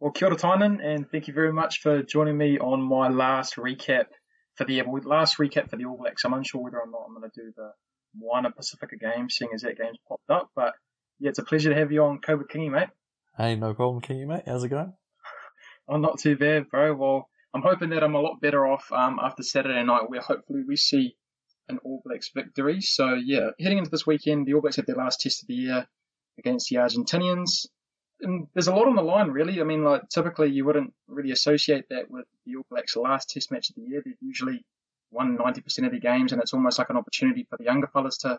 Well, kia ora Tynan, and thank you very much for joining me on my last recap for the last recap for the All Blacks. I'm unsure whether or not I'm going to do the Moana Pacifica game, seeing as that game's popped up. But yeah, it's a pleasure to have you on Cobra Kingy, mate. Hey, no problem, Kingy, mate. How's it going? I'm not too bad, bro. Well, I'm hoping that I'm a lot better off um, after Saturday night, where hopefully we see an All Blacks victory. So yeah, heading into this weekend, the All Blacks have their last test of the year against the Argentinians and there's a lot on the line, really. I mean, like typically you wouldn't really associate that with the All Blacks' last Test match of the year. They've usually won 90% of their games, and it's almost like an opportunity for the younger fellas to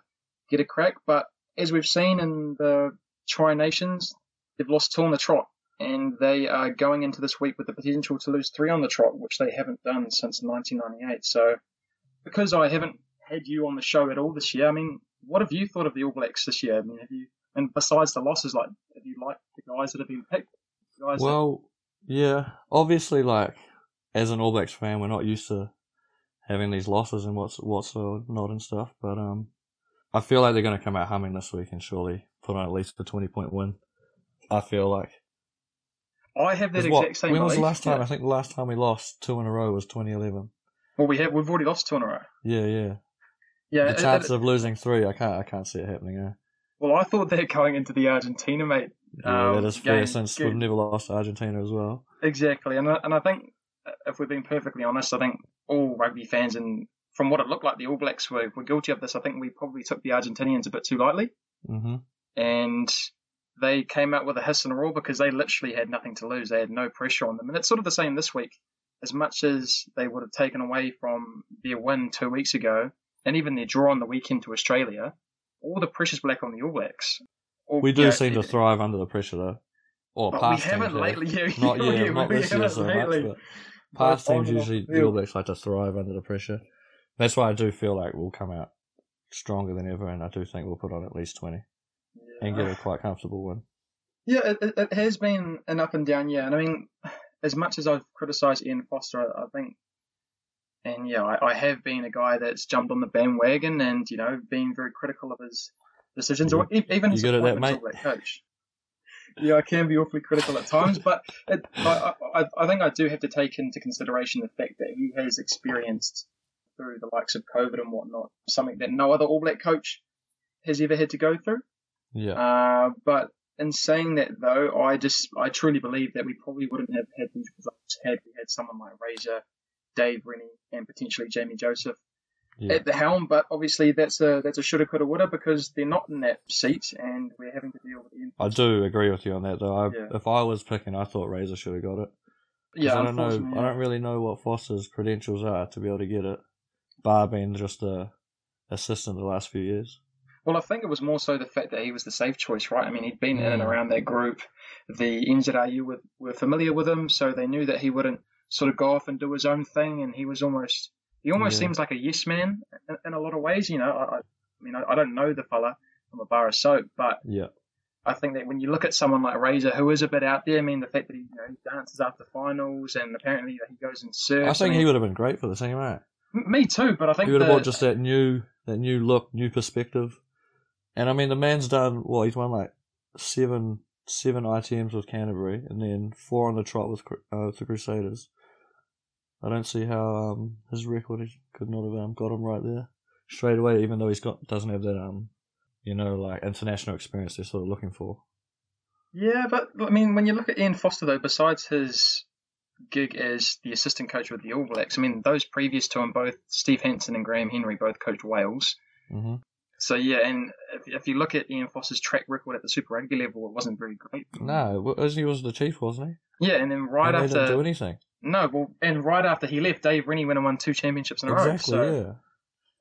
get a crack. But as we've seen in the Tri Nations, they've lost two on the trot, and they are going into this week with the potential to lose three on the trot, which they haven't done since 1998. So, because I haven't had you on the show at all this year, I mean, what have you thought of the All Blacks this year? I mean, have you and besides the losses, like, have you liked guys that have been picked? Guys well, that... yeah, obviously, like as an All Blacks fan, we're not used to having these losses and what's what's not and stuff. But um, I feel like they're going to come out humming this week and surely put on at least a twenty point win. I feel like. I have that exact what, same. When was the last time? Yeah. I think the last time we lost two in a row was 2011. Well, we have. We've already lost two in a row. Yeah, yeah. Yeah. The chances of losing three, I can't. I can't see it happening. Eh? Well, I thought they're going into the Argentina, mate. Yeah, um, that is fair since game. we've never lost to Argentina as well. Exactly, and I, and I think if we're being perfectly honest, I think all rugby fans and from what it looked like, the All Blacks were, were guilty of this. I think we probably took the Argentinians a bit too lightly, mm-hmm. and they came out with a hiss and a roar because they literally had nothing to lose. They had no pressure on them, and it's sort of the same this week. As much as they would have taken away from their win two weeks ago, and even their draw on the weekend to Australia, all the pressure's black on the All Blacks. We do seem to thrive under the pressure, though. Or but past we haven't teams, lately. Yeah, not yeah, not this year so lately. much, but past teams usually the All Blacks like to thrive under the pressure. That's why I do feel like we'll come out stronger than ever, and I do think we'll put on at least twenty yeah. and get a quite comfortable win. Yeah, it, it has been an up and down year, and I mean, as much as I've criticised Ian Foster, I think and yeah, I, I, have been a guy that's jumped on the bandwagon and you know been very critical of his decisions or even his appointment that, coach. Yeah, I can be awfully critical at times, but it, I, I, I think I do have to take into consideration the fact that he has experienced through the likes of COVID and whatnot something that no other All Black coach has ever had to go through. Yeah. Uh, but in saying that though, I just I truly believe that we probably wouldn't have had these results had we had someone like Razor Dave Rennie and potentially Jamie Joseph yeah. at the helm. But obviously, that's a that's a shoulda, coulda, woulda because they're not in that seat, and we're having to deal with the. I do agree with you on that, though. I, yeah. If I was picking, I thought Razor should have got it. Yeah, I don't know. Yeah. I don't really know what Foster's credentials are to be able to get it, bar being just a assistant the last few years. Well, I think it was more so the fact that he was the safe choice, right? I mean, he'd been mm. in and around that group. The NZRU were, were familiar with him, so they knew that he wouldn't sort of go off and do his own thing, and he was almost he almost yeah. seems like a yes man in, in, a lot of ways. You know, I, I mean, I, I, don't know the fella from a bar of soap, but yeah. I think that when you look at someone like Razor, who is a bit out there, I mean, the fact that he, you know, he dances after finals and apparently he goes and surfs. I think I mean, he would have been great for the team, right? Me too, but I think he would have brought just that new, that new look, new perspective. And I mean, the man's done well. He's won like seven, seven ITMs with Canterbury, and then four on the trot with uh, the Crusaders. I don't see how um, his record could not have um, got him right there straight away, even though he's got doesn't have that um, you know, like international experience they're sort of looking for. Yeah, but I mean, when you look at Ian Foster though, besides his gig as the assistant coach with the All Blacks, I mean, those previous to him, both Steve Hansen and Graham Henry both coached Wales. Mm-hmm. So yeah, and if, if, you look at Ian Foster's track record at the Super Rugby level, it wasn't very great. No, he was the chief, wasn't he? Yeah, and then right and after didn't do anything. No, well, and right after he left, Dave Rennie went and won two championships in a exactly, row. Exactly, yeah.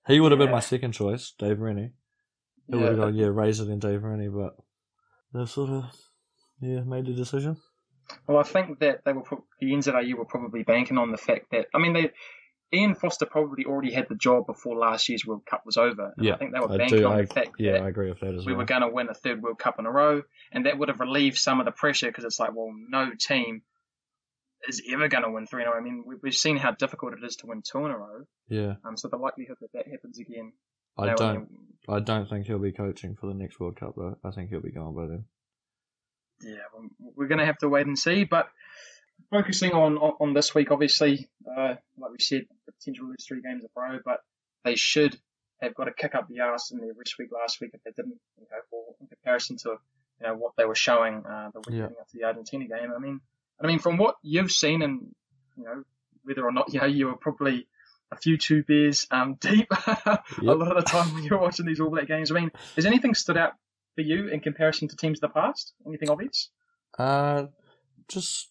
He would have yeah. been my second choice, Dave Rennie. It yeah, would have gone, yeah, Razor than Dave Rennie, but they've sort of, yeah, made the decision. Well, I think that they were pro- the NZRU were probably banking on the fact that I mean they Ian Foster probably already had the job before last year's World Cup was over. Yeah, I think they were banking on I, the fact yeah, that I agree with that as well. we well. were going to win a third World Cup in a row, and that would have relieved some of the pressure because it's like, well, no team is ever going to win three in a row. I mean, we've seen how difficult it is to win two in a row. Yeah. Um. So the likelihood that that happens again. I don't. I don't think he'll be coaching for the next World Cup though. I think he'll be gone by then. Yeah, we're going to have to wait and see. But focusing on, on, on this week, obviously, uh, like we said, the potential to lose three games in a row, but they should have got to kick up the arse in their rest week last week if they didn't, you know, for, in comparison to you know what they were showing uh, the week Yeah. leading up to the Argentina game. I mean, I mean, from what you've seen, and you know, whether or not you know you were probably a few two beers um, deep a lot of the time when you're watching these All Black games. I mean, has anything stood out for you in comparison to teams of the past? Anything obvious? Uh, just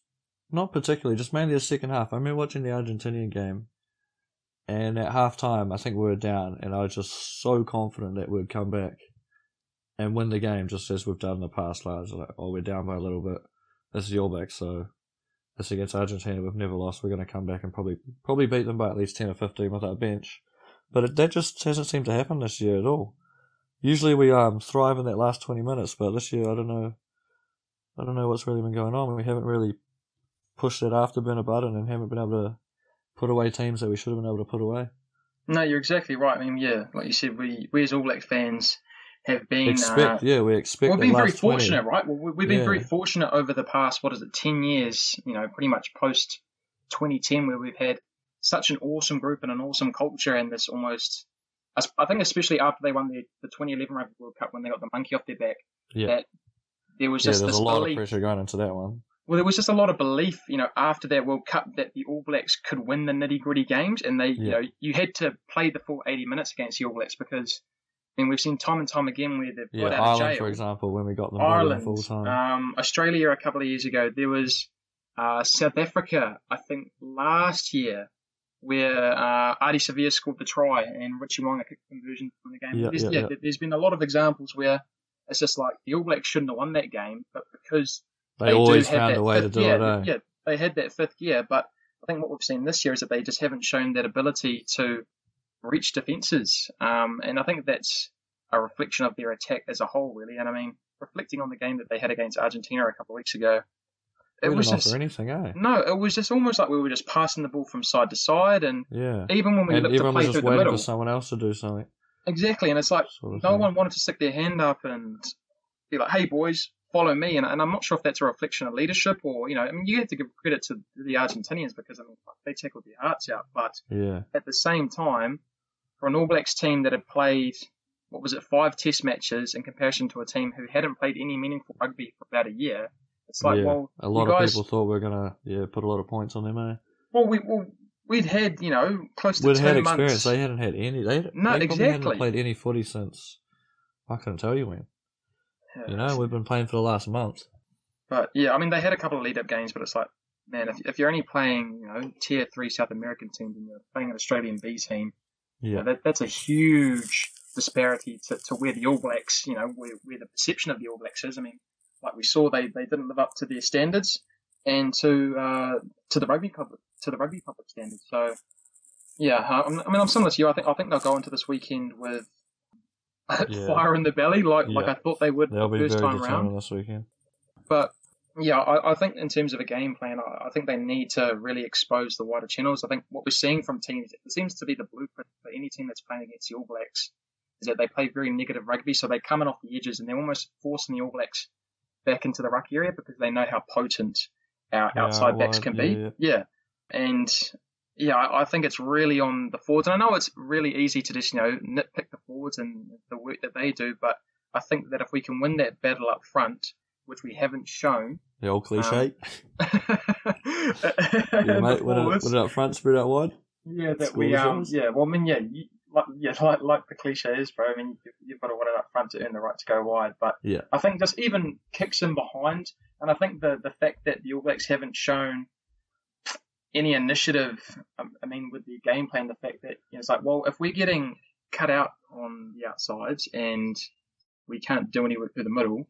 not particularly. Just mainly the second half. I remember watching the Argentinian game, and at half time, I think we were down, and I was just so confident that we'd come back and win the game, just as we've done in the past. Like, I was like, oh, we're down by a little bit. This is All Blacks, so this against Argentina. We've never lost. We're going to come back and probably probably beat them by at least ten or fifteen with our bench. But it, that just hasn't seemed to happen this year at all. Usually we um thrive in that last twenty minutes, but this year I don't know. I don't know what's really been going on. We haven't really pushed that afterburner button and haven't been able to put away teams that we should have been able to put away. No, you're exactly right. I mean, yeah, like you said, we we as All Black fans have been expect, uh, yeah, we expect. we've been very last 20. fortunate, right? Well, we- we've been Yeah. very fortunate over the past what is it, ten years? You know, pretty much post 2010, where we've had such an awesome group and an awesome culture, and this almost. I think especially after they won the, the 2011 Rugby World Cup when they got the monkey off their back, Yeah, that there was yeah. just There's this a lot belief of pressure going into that one. well, there was just a lot of belief, you know, after that World Cup that the All Blacks could win the nitty gritty games, and they, you know, you had to play the full 80 minutes against the All Blacks because, Mean, we've seen time and time again where they've Yeah, got out of Ireland, jail. for example, when we got them Ireland, full time. um, Australia a couple of years ago. There was uh, South Africa, I think, last year, where uh, Ardie Savea scored the try and Richie Mo'unga kicked the conversion from the game. Yeah, there's, yeah, yeah, yeah. there- there's been a lot of examples where it's just like the All Blacks shouldn't have won that game, but because they, they always found a way to do it. Eh? Yeah, they had that fifth gear, but I think what we've seen this year is that they just haven't shown that ability to reach defences, um, and I think that's a reflection of their attack as a whole, really. And I mean, reflecting on the game that they had against Argentina a couple of weeks ago, it we was just anything, eh? no, it was just almost like we were just passing the ball from side to side, and Yeah. even when we and looked to play through the middle, for someone else to do something. exactly, and it's like Sort of no thing. one wanted to stick their hand up and be like, "Hey, boys, follow me." And, and I'm not sure if that's a reflection of leadership or you know, I mean, you have to give credit to the Argentinians because I mean, they tackled their hearts out. But Yeah. at the same time, for an All Blacks team that had played what was it, five Test matches in comparison to a team who hadn't played any meaningful rugby for about a year, it's like, yeah. well, a lot you of guys, people thought we were gonna yeah put a lot of points on them, eh? well, we well, we'd had you know close to We'd had months. experience. They hadn't had any. They, No, they exactly. hadn't played any footy since I couldn't tell you when. Yeah. You know, we've been playing for the last month. But yeah, I mean, they had a couple of lead-up games, but it's like, man, if, if you're only playing, you know, tier three South American teams and you're playing an Australian B team, Yeah. that that's a huge disparity to, to where the All Blacks, you know, where, where the perception of the All Blacks is. I mean, like we saw, they, they didn't live up to their standards and to uh, to the rugby public to the rugby public standards. So yeah, uh, I'm- I mean, I'm similar to you. I think I think they'll go into this weekend with Yeah. fire in the belly, like like I thought they would They'll the be first very time this weekend. But yeah, I, I think in terms of a game plan, I, I think they need to really expose the wider channels. I think what we're seeing from teams, it seems to be the blueprint for any team that's playing against the All Blacks, is that they play very negative rugby. So they come in off the edges and they're almost forcing the All Blacks back into the ruck area because they know how potent our Yeah, outside backs can yeah, be. yeah. Yeah. And yeah, I, I think it's really on the forwards. And I know it's really easy to just, you know, nitpick the forwards and the work that they do, but I think that if we can win that battle up front, which we haven't shown, The old cliche. yeah, yeah, mate. It, win it up front, spread out wide. yeah, that Score we um, yeah. Well, I mean, yeah, you, like, yeah, like like the cliche is, bro. I mean, you, you've got to win it up front to earn the right to go wide. But Yeah. I think just even kicks in behind, and I think the the fact that the All Blacks haven't shown any initiative. um, I mean, with the game plan, the fact that you know, it's like, well, if we're getting cut out on the outsides and we can't do any work through the middle.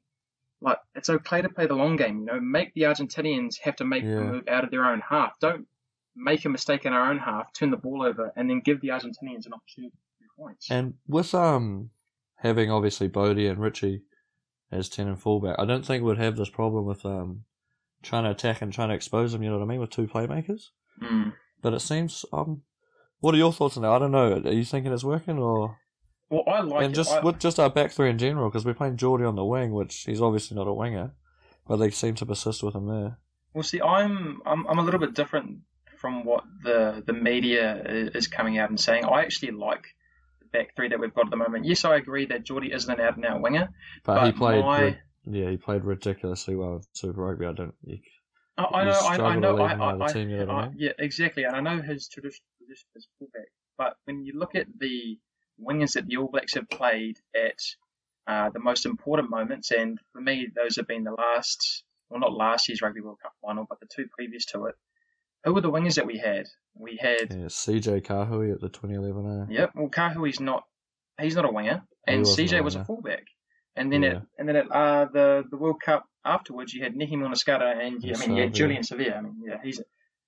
Like it's okay to play the long game, you know. Make the Argentinians have to make the Yeah. move out of their own half. Don't make a mistake in our own half, turn the ball over, and then give the Argentinians an opportunity to points. And with um having obviously Bodie and Richie as ten and fullback, I don't think we'd have this problem with um trying to attack and trying to expose them. You know what I mean with two playmakers. Mm. But it seems um. What are your thoughts on that? I don't know. Are you thinking it's working or? Well, I like and just I- with just our back three in general, because we're playing Jordie on the wing, which he's obviously not a winger, but they seem to persist with him there. Well, see, I'm I'm I'm a little bit different from what the the media is coming out and saying. I actually like the back three that we've got at the moment. Yes, I agree that Jordie isn't an out and out winger, But, but he played. my- ri- yeah, he played ridiculously well Super Rugby. I don't. You, I, I know, I, I know, I, leave him out the I, team, you know I I- yeah, exactly, and I know his traditional position is fullback. But when you look at the wingers that the All Blacks have played at uh, the most important moments, and for me, those have been the last, well, not last year's Rugby World Cup final, but the two previous to it. Who were the wingers that we had? We had, yeah, CJ Kahui at the 2011 A. yep, well, Kahui's not, he's not a winger, and wasn't a CJ was a fullback. And then Yeah. at and then at uh, the the World Cup afterwards, you had Milner-Skudder and yeah, I mean you had Julian Savea. I mean yeah, he's a,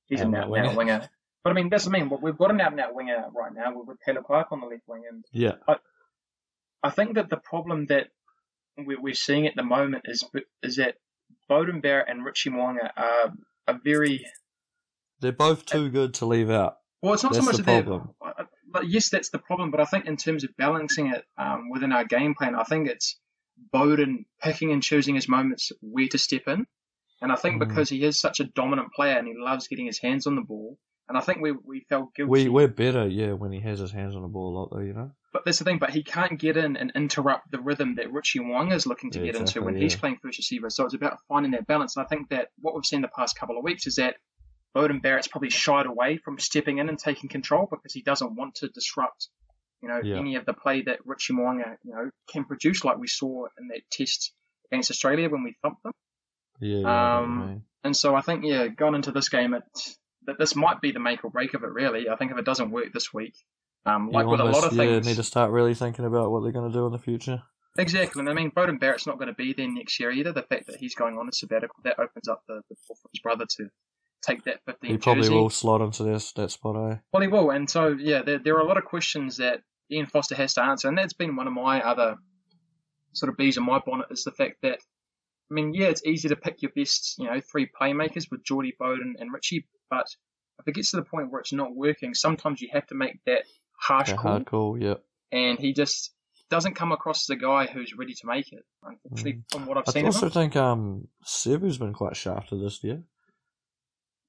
he's an Out-and-out out and out winger. winger. But I mean that's what I mean. We've got an out and out winger right now with Caleb Clarke on the left wing, and Yeah, I think that the problem that we're, we're seeing at the moment is is that Beauden Barrett and Richie Mo'unga are are very they're both too good to leave out. well. It's not so much the that problem. uh, but yes, that's the problem. But I think in terms of balancing it um, within our game plan, I think it's Beauden picking and choosing his moments where to step in. And I think Mm. because he is such a dominant player and he loves getting his hands on the ball, and I think we we felt guilty. We we're better, yeah, when he has his hands on the ball a lot, though. You know. but that's the thing. But he can't get in and interrupt the rhythm that Richie Mo'unga is looking to Yeah, get into exactly, when he's playing first receiver. So it's about finding that balance. And I think that what we've seen the past couple of weeks is that Beauden Barrett's probably shied away from stepping in and taking control because he doesn't want to disrupt, you know, Yeah. any of the play that Richie Mo'unga, you know, can produce, like we saw in that test against Australia when we thumped them. Yeah. yeah I know what you Um. And so I think, yeah, going into this game, it that this might be the make or break of it. Really, I think if it doesn't work this week, um, like you with a lot of yeah, things, need to start really thinking about what they're going to do in the future. Exactly, and I mean, Beauden Barrett's not going to be there next year either. The fact that he's going on a sabbatical that opens up the, the door for his brother to take that 15 He probably jersey. will slot into this that spot, eh? Well, he will, and so yeah, there, there are a lot of questions that Ian Foster has to answer, and that's been one of my other sort of bees in my bonnet is the fact that I mean, yeah, it's easy to pick your best, you know, three playmakers with Jordie Beauden and Richie, but if it gets to the point where it's not working, sometimes you have to make that harsh call, hard call, yeah. and he just doesn't come across as a guy who's ready to make it. Unfortunately, from what I've I seen of also think um Sevu's been quite shafted this year.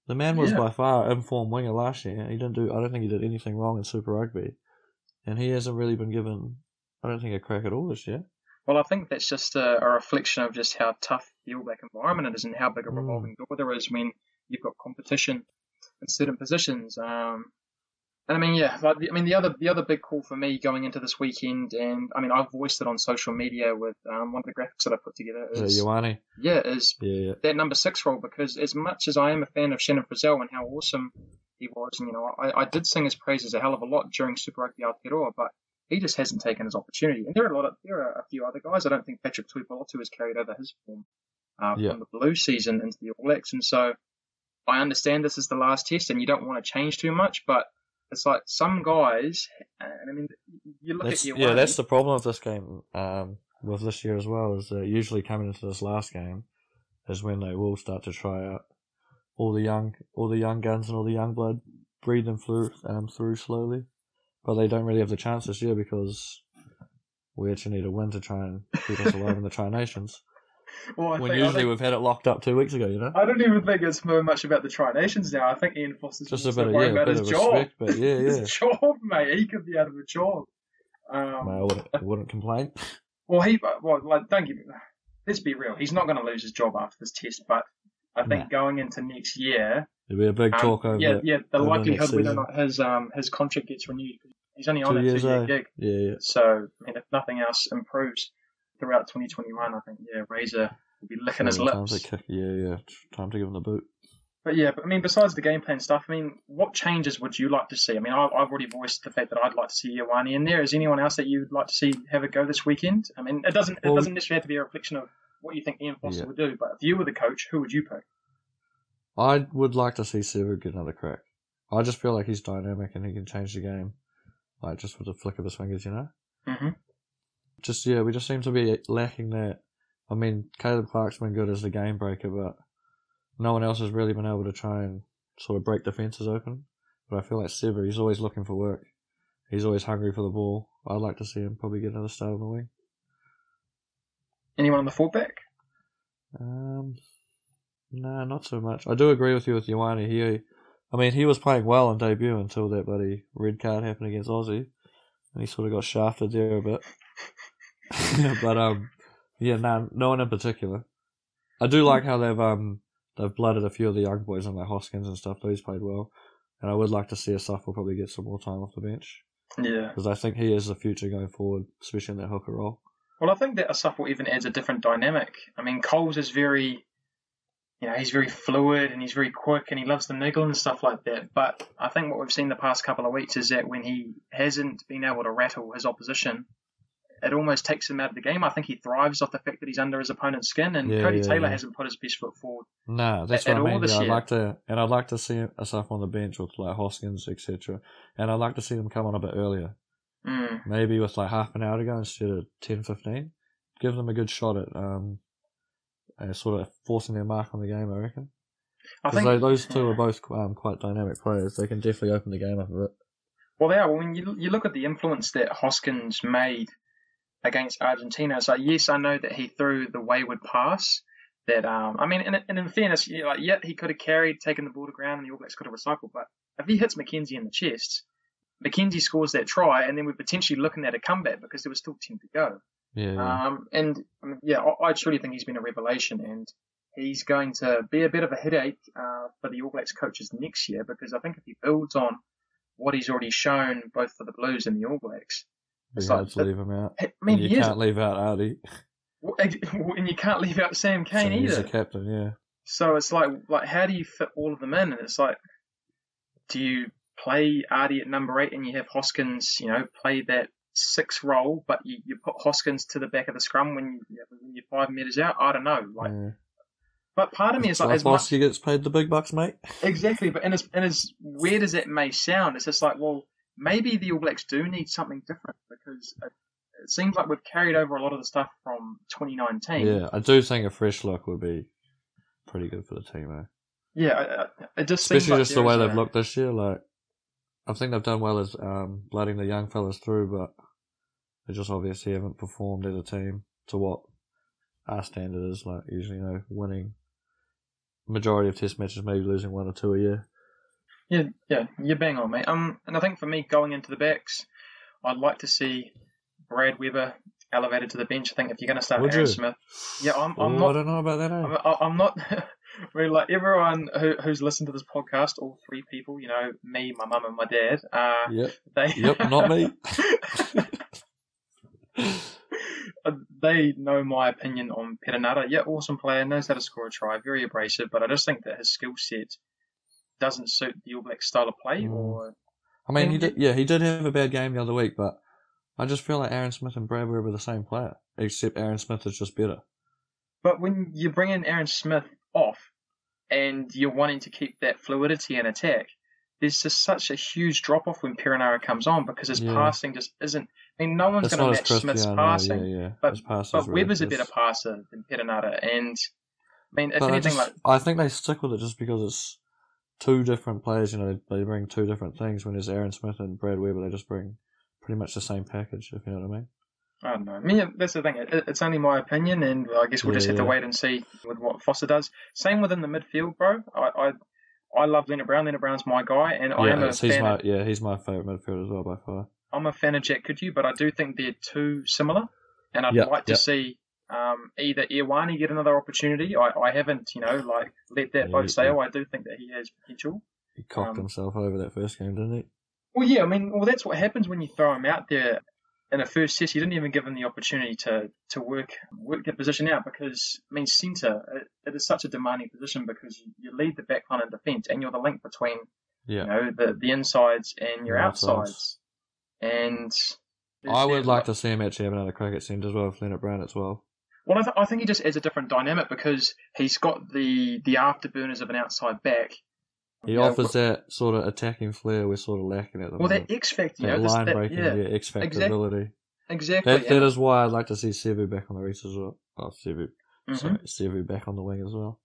The man was Yeah. by far informed winger last year. He didn't do. I don't think he did anything wrong in Super Rugby, and he hasn't really been given. I don't think a crack at all this year. Well, I think that's just a, a reflection of just how tough the All Black environment is and how big a Mm. revolving door there is when you've got competition in certain positions. Um, and I mean, yeah, like the, I mean the other the other big call for me going into this weekend, and I mean I've voiced it on social media with um, one of the graphics that I put together Is Ioane? yeah is Yeah, yeah. that number six role because as much as I am a fan of Shannon Frizzell and how awesome he was, and you know, I, I did sing his praises a hell of a lot during Super Rugby Aotearoa, but he just hasn't taken his opportunity. And there are a lot of there are a few other guys. I don't think Patrick Tuipulotu has carried over his form uh, Yeah. from the blue season into the All Blacks, and so I understand this is the last test, and you don't want to change too much, but it's like some guys, and I mean, you look That's, at your yeah, that's the problem with this game. Um, with this year as well is that usually coming into this last game is when they will start to try out all the young, all the young guns and all the young blood, breed them through, um, through slowly. But they don't really have the chance this year because we actually need a win to try and keep us alive in the Tri Nations. well, I When think- usually think- we've had it locked up two weeks ago, you know. I don't even think it's much about the Tri Nations now. I think Ian Foster's Just a bit of worried yeah, a about bit his job. respect, but yeah, yeah. His job, mate. He could be out of a job. Um, I wouldn't, I wouldn't complain. well, he well, like, don't give. me. Let's be real. He's not going to lose his job after this test, but I think going into next year, There'll be a big um, talk over yeah, yeah, the likelihood whether or not his um his contract gets renewed. He's only on Two a two-year eh? gig, Yeah, yeah. so I mean, if nothing else improves throughout 2021, I think yeah, Razor will be licking his lips. kick, yeah, yeah. Time to give him the boot. But yeah, but I mean, besides the game plan stuff, I mean, what changes would you like to see? I mean, I've, I've already voiced the fact that I'd like to see Ioane in there. Is anyone else that you'd like to see have a go this weekend? I mean, it doesn't it doesn't necessarily have to be a reflection of what you think Ian Foster Yeah. would do, but if you were the coach, who would you pick? I would like to see Sevu get another crack. I just feel like he's dynamic and he can change the game, like just with a flick of his fingers, you know. Mm-hmm. Just yeah, we just seem to be lacking that. I mean, Caleb Clarke's been good as the game breaker, but no one else has really been able to try and sort of break defenses open. But I feel like Sevu, he's always looking for work. He's always hungry for the ball. I'd like to see him probably get another start on the wing. Anyone on the fullback? Um, Nah, not so much. I do agree with you with Ioane. He, I mean, he was playing well on debut until that bloody red card happened against Aussie, and he sort of got shafted there a bit. but um, yeah, nah, no one in particular. I do like how they've um they've blooded a few of the young boys and like Hoskins and stuff. Though he's played well, and I would like to see Asafo probably get some more time off the bench Yeah. because I think he is the future going forward, especially in that hooker role. Well, I think that Asafo even adds a different dynamic. I mean, Coles is very, you know, he's very fluid and he's very quick and he loves the niggle and stuff like that. But I think what we've seen the past couple of weeks is that when he hasn't been able to rattle his opposition, it almost takes him out of the game. I think he thrives off the fact that he's under his opponent's skin, and Yeah, Cody yeah, Taylor yeah. hasn't put his best foot forward. Nah, that's At what I mean. I'd year. like to, and I'd like to see Asafo on the bench with like Hoskins, etc. And I'd like to see them come on a bit earlier. Mm. maybe with like half an hour to go instead of 10, 15. Give them a good shot at um, uh, sort of forcing their mark on the game. I reckon I think those two are both um, quite dynamic players. They can definitely open the game up a bit. Well, they are. When you you look at the influence that Hoskins made against Argentina, So yes, I know that he threw the wayward pass. That um, I mean, and, and in fairness, you know, like yeah, he could have carried, taken the ball to ground, and the All Blacks could have recycled. But if he hits McKenzie in the chest, McKenzie scores that try, and then we're potentially looking at a comeback because there was still ten to go. Yeah, yeah. Um, and I mean, yeah, I, I truly think he's been a revelation, and he's going to be a bit of a headache uh, for the All Blacks coaches next year because I think if he builds on what he's already shown, both for the Blues and the All Blacks, it's hard like- to leave him out. I mean, And you can't leave out Ardie. Eh, and you can't leave out Sam Cane so he's either. the captain. Yeah, So it's like, like, how do you fit all of them in? And it's like, do you play Ardie at number eight and you have Hoskins, you know, play that six role, but you, you put Hoskins to the back of the scrum when, you, when you're five meters out? I don't know. Like, yeah. but part of me is like, as boss, much, he gets paid the big bucks, mate. exactly. But and as and as weird as it may sound, it's just like, well, maybe the All Blacks do need something different because it, it seems like we've carried over a lot of the stuff from 2019. Yeah, I do think a fresh look would be pretty good for the team, eh? Yeah, it just seems Especially like just the way they've a- looked this year. Like, I think they've done well as um, blooding the young fellas through, but they just obviously haven't performed as a team to what our standard is. Like, usually, you know, winning majority of test matches, maybe losing one or two a year. Yeah, yeah, you're bang on, mate. Um, and I think for me, going into the backs, I'd like to see Brad Weber elevated to the bench. I think if you're going to start Would Aaron you? Smith, yeah, I'm, I'm Oh, I don't know about that. Eh? I'm, I'm not. Mean, like everyone who, who's listened to this podcast, all three people, you know, me, my mum, and my dad, uh, Yep, they, yep, not me. Uh, they know my opinion on Perenara. Yeah, awesome player, knows how to score a try, very abrasive, but I just think that his skill set doesn't suit the All Black style of play. Mm. Or I mean, he did. Yeah, he did have a bad game the other week, but I just feel like Aaron Smith and Brad Weber are the same player, except Aaron Smith is just better. But when you bring in Aaron Smith off and you're wanting to keep that fluidity in attack, there's just such a huge drop off when Perenara comes on because his Yeah. passing just isn't. I mean, no one's going to match. Smith's I passing, yeah, yeah. but- but is Weber's a better passer than Perenara. And I mean, if But I, anything, just, like I think they stick with it just because it's two different players. You know, they bring two different things. When there's Aaron Smith and Brad Weber, they just bring pretty much the same package. If you know what I mean. I don't know. I mean, that's the thing. It, it's only my opinion, and I guess we'll Yeah, just have to wait and see with what Foster does. Same within the midfield, bro. I I, I love Lienert-Brown. Leonard Brown's my guy, and I yeah, am a he's fan. my Of, yeah, he's my favorite midfielder as well by far. I'm a fan of Jack Goodhue, but I do think they're too similar, and I'd Yeah, like to yeah. see either Ioane get another opportunity. I, I haven't, you know, like let that Yeah, boat sail. I do think that he has potential. He cocked Um, himself over that first game, didn't he? Well, yeah, I mean, well, that's what happens when you throw him out there in a first test. You didn't even give him the opportunity to, to work work that position out because, I mean, centre, it, it is such a demanding position because you, lead the back line in defence and you're the link between, Yeah. you know, the, the insides and your outsides. outsides. And I would like to see him actually have another crack at centre as well with Lienert-Brown as well. Well, I, th- I think he just adds a different dynamic because he's got the the afterburners of an outside back. He You know, offers that sort of attacking flair we're sort of lacking at the Well, moment. Well, that X factor, you that know, this- line that- breaking, yeah, yeah, X factor exact- ability. exactly. That, that is why I'd like to see Sevu back on the race as well. Oh, Sevu. Mhm. Sorry, Sevu back on the wing as well.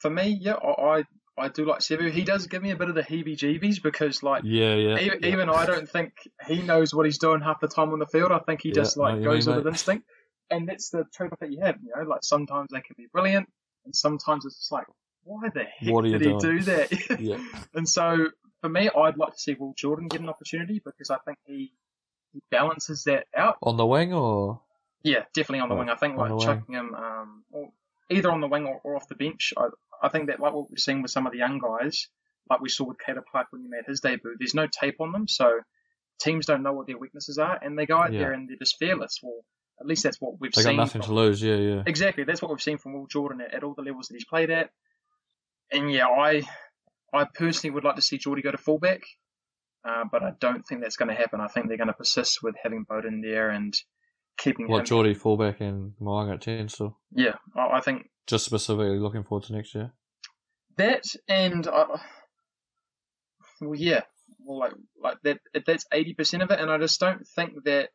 For me, yeah, I, I I do like Sevu. He does give me a bit of the heebie-jeebies because, like, Yeah, yeah. even, yeah. even I don't think he knows what he's doing half the time on the field. I think he Yeah, just like goes mean, with mate. instinct, and that's the trade-off that you have. You know, like sometimes they can be brilliant, and sometimes it's just like, why the heck What did he doing? do that? Yeah. and so for me, I'd like to see Will Jordan get an opportunity because I think he, he balances that out. On the wing or Yeah, definitely on the Oh, wing. I think like wing. chucking him um, or either on the wing or, or off the bench. I, I think that like what we're seeing with some of the young guys, like we saw with Caleb Clarke when he made his debut, there's no tape on them, so teams don't know what their weaknesses are, and they go out Yeah. there and they're just fearless. Well, at least that's what we've they got seen. nothing from- to lose? Yeah, yeah. Exactly, that's what we've seen from Will Jordan at, at all the levels that he's played at. And yeah, I I personally would like to see Jordie go to fullback, uh, but I don't think that's going to happen. I think they're going to persist with having Beauden there and keeping What him. Jordie fullback and Mo'unga at ten still. Yeah, I, I think Just specifically looking forward to next year. that and uh, well, yeah, well, like like that that's eighty percent of it, and I just don't think that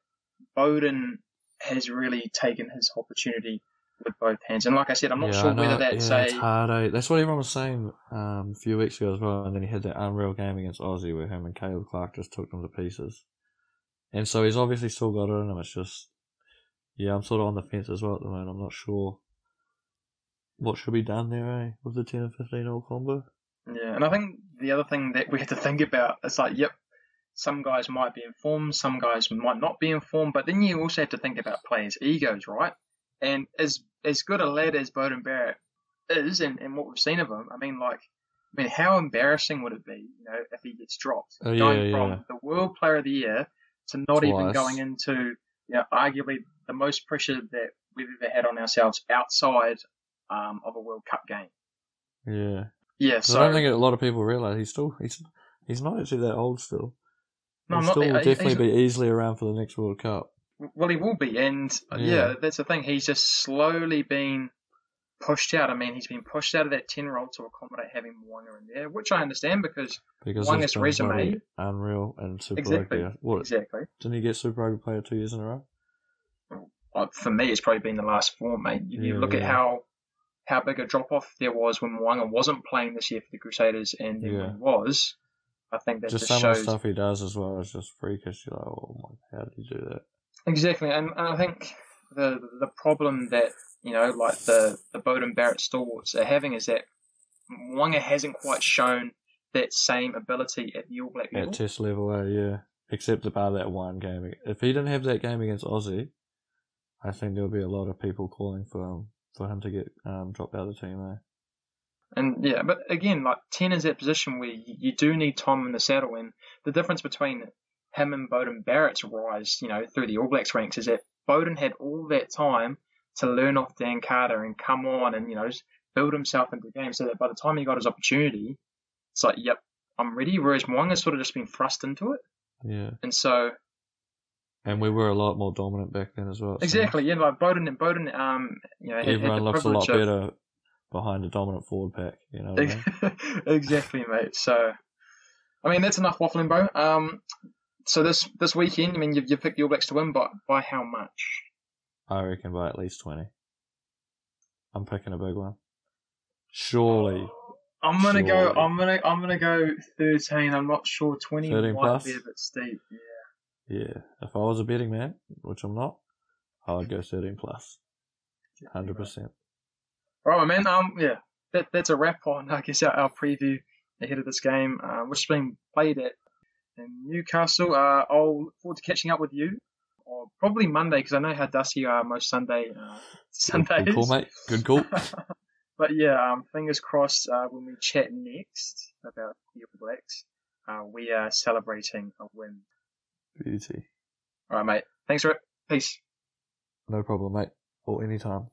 Beauden has really taken his opportunity with both hands. And like I said, I'm not yeah, sure know. whether that's yeah, a hard. Eh? That's what everyone was saying um, a few weeks ago as well. And then he had that unreal game against Aussie where him and Caleb Clarke just took them to pieces. And so he's obviously still got it in him. It's just, yeah, I'm sort of on the fence as well at the moment. I'm not sure what should be done there, eh, with the 10 and 15 all combo. Yeah, and I think the other thing that we have to think about is like, yep, some guys might be informed, some guys might not be informed, but then you also have to think about players' egos, right? And as as good a lad as Beauden Barrett is, and, and what we've seen of him, I mean, like, I mean, how embarrassing would it be, you know, if he gets dropped, Oh, going yeah, from yeah. the World Player of the Year to not even going into, you know, arguably the most pressure that we've ever had on ourselves outside um, of a World Cup game. Yeah. Yeah, so I don't think a lot of people realise he's still, he's, he's not actually that old still. No, He'll not- still definitely be easily around for the next World Cup. Well, he will be, and uh, yeah. Yeah. that's the thing. He's just slowly been pushed out. I mean, he's been pushed out of that ten role to accommodate having Mo'unga in there, which I understand because Because Mo'unga's he's resume- unreal and Super Exactly. Rugby. What, exactly didn't he get Super Rugby Player two years in a row? for me, it's probably been the last four, mate. You, you Yeah, look at how how big a drop off there was when Mo'unga wasn't playing this year for the Crusaders, and then when he was. I think that just just, some of the stuff he does as well is just freakish. You're like, oh my, how did he do that? Exactly, and, I think the the problem that you know, like the the Beauden Barrett stalwarts are having is that Mo'unga hasn't quite shown that same ability at the All Black level. At test level, eh, yeah. Except about that one game. If he didn't have that game against Aussie, I think there'll be a lot of people calling for um, for him to get um, dropped out of the team. Eh? And yeah, but again, like ten is that position where you, you do need time in the saddle, and the difference between him and Beauden Barrett's rise, you know, through the All Blacks ranks is that Beauden had all that time to learn off Dan Carter and come on and you know just build himself into the game, so that by the time he got his opportunity, it's like, yep, I'm ready. Whereas Mo'unga's sort of just been thrust into it, Yeah. and so And we were a lot more dominant back then as well. so exactly, yeah, like Beauden and Beauden, um, you know, had, had Everyone the looks a lot of- better behind a dominant forward pack. You know I mean? exactly, mate. So, I mean, that's enough waffling, Bo. Um, so this this weekend, I mean, you've, you've picked the All Blacks to win, but by how much? I reckon by at least 20. I'm picking a big one. Surely. I'm gonna go. I'm gonna. I'm gonna go 13. I'm not sure. 20 13 might plus? be a bit steep. Yeah. Yeah. If I was a betting man, which I'm not, I would go 13 plus. 100%. All right, man. Um, yeah. That that's a wrap on. I guess our, our preview ahead of this game, uh, which is being played at in Newcastle. Uh, I'll look forward to catching up with you. Or probably Monday because I know how dusty you are most Sunday uh, Sundays. Good call, mate. Good call. but yeah, um, fingers crossed uh, when we chat next about the All Blacks, uh, we are celebrating a win. Beauty. All right, mate. Thanks for it. Peace. No problem, mate. Or anytime.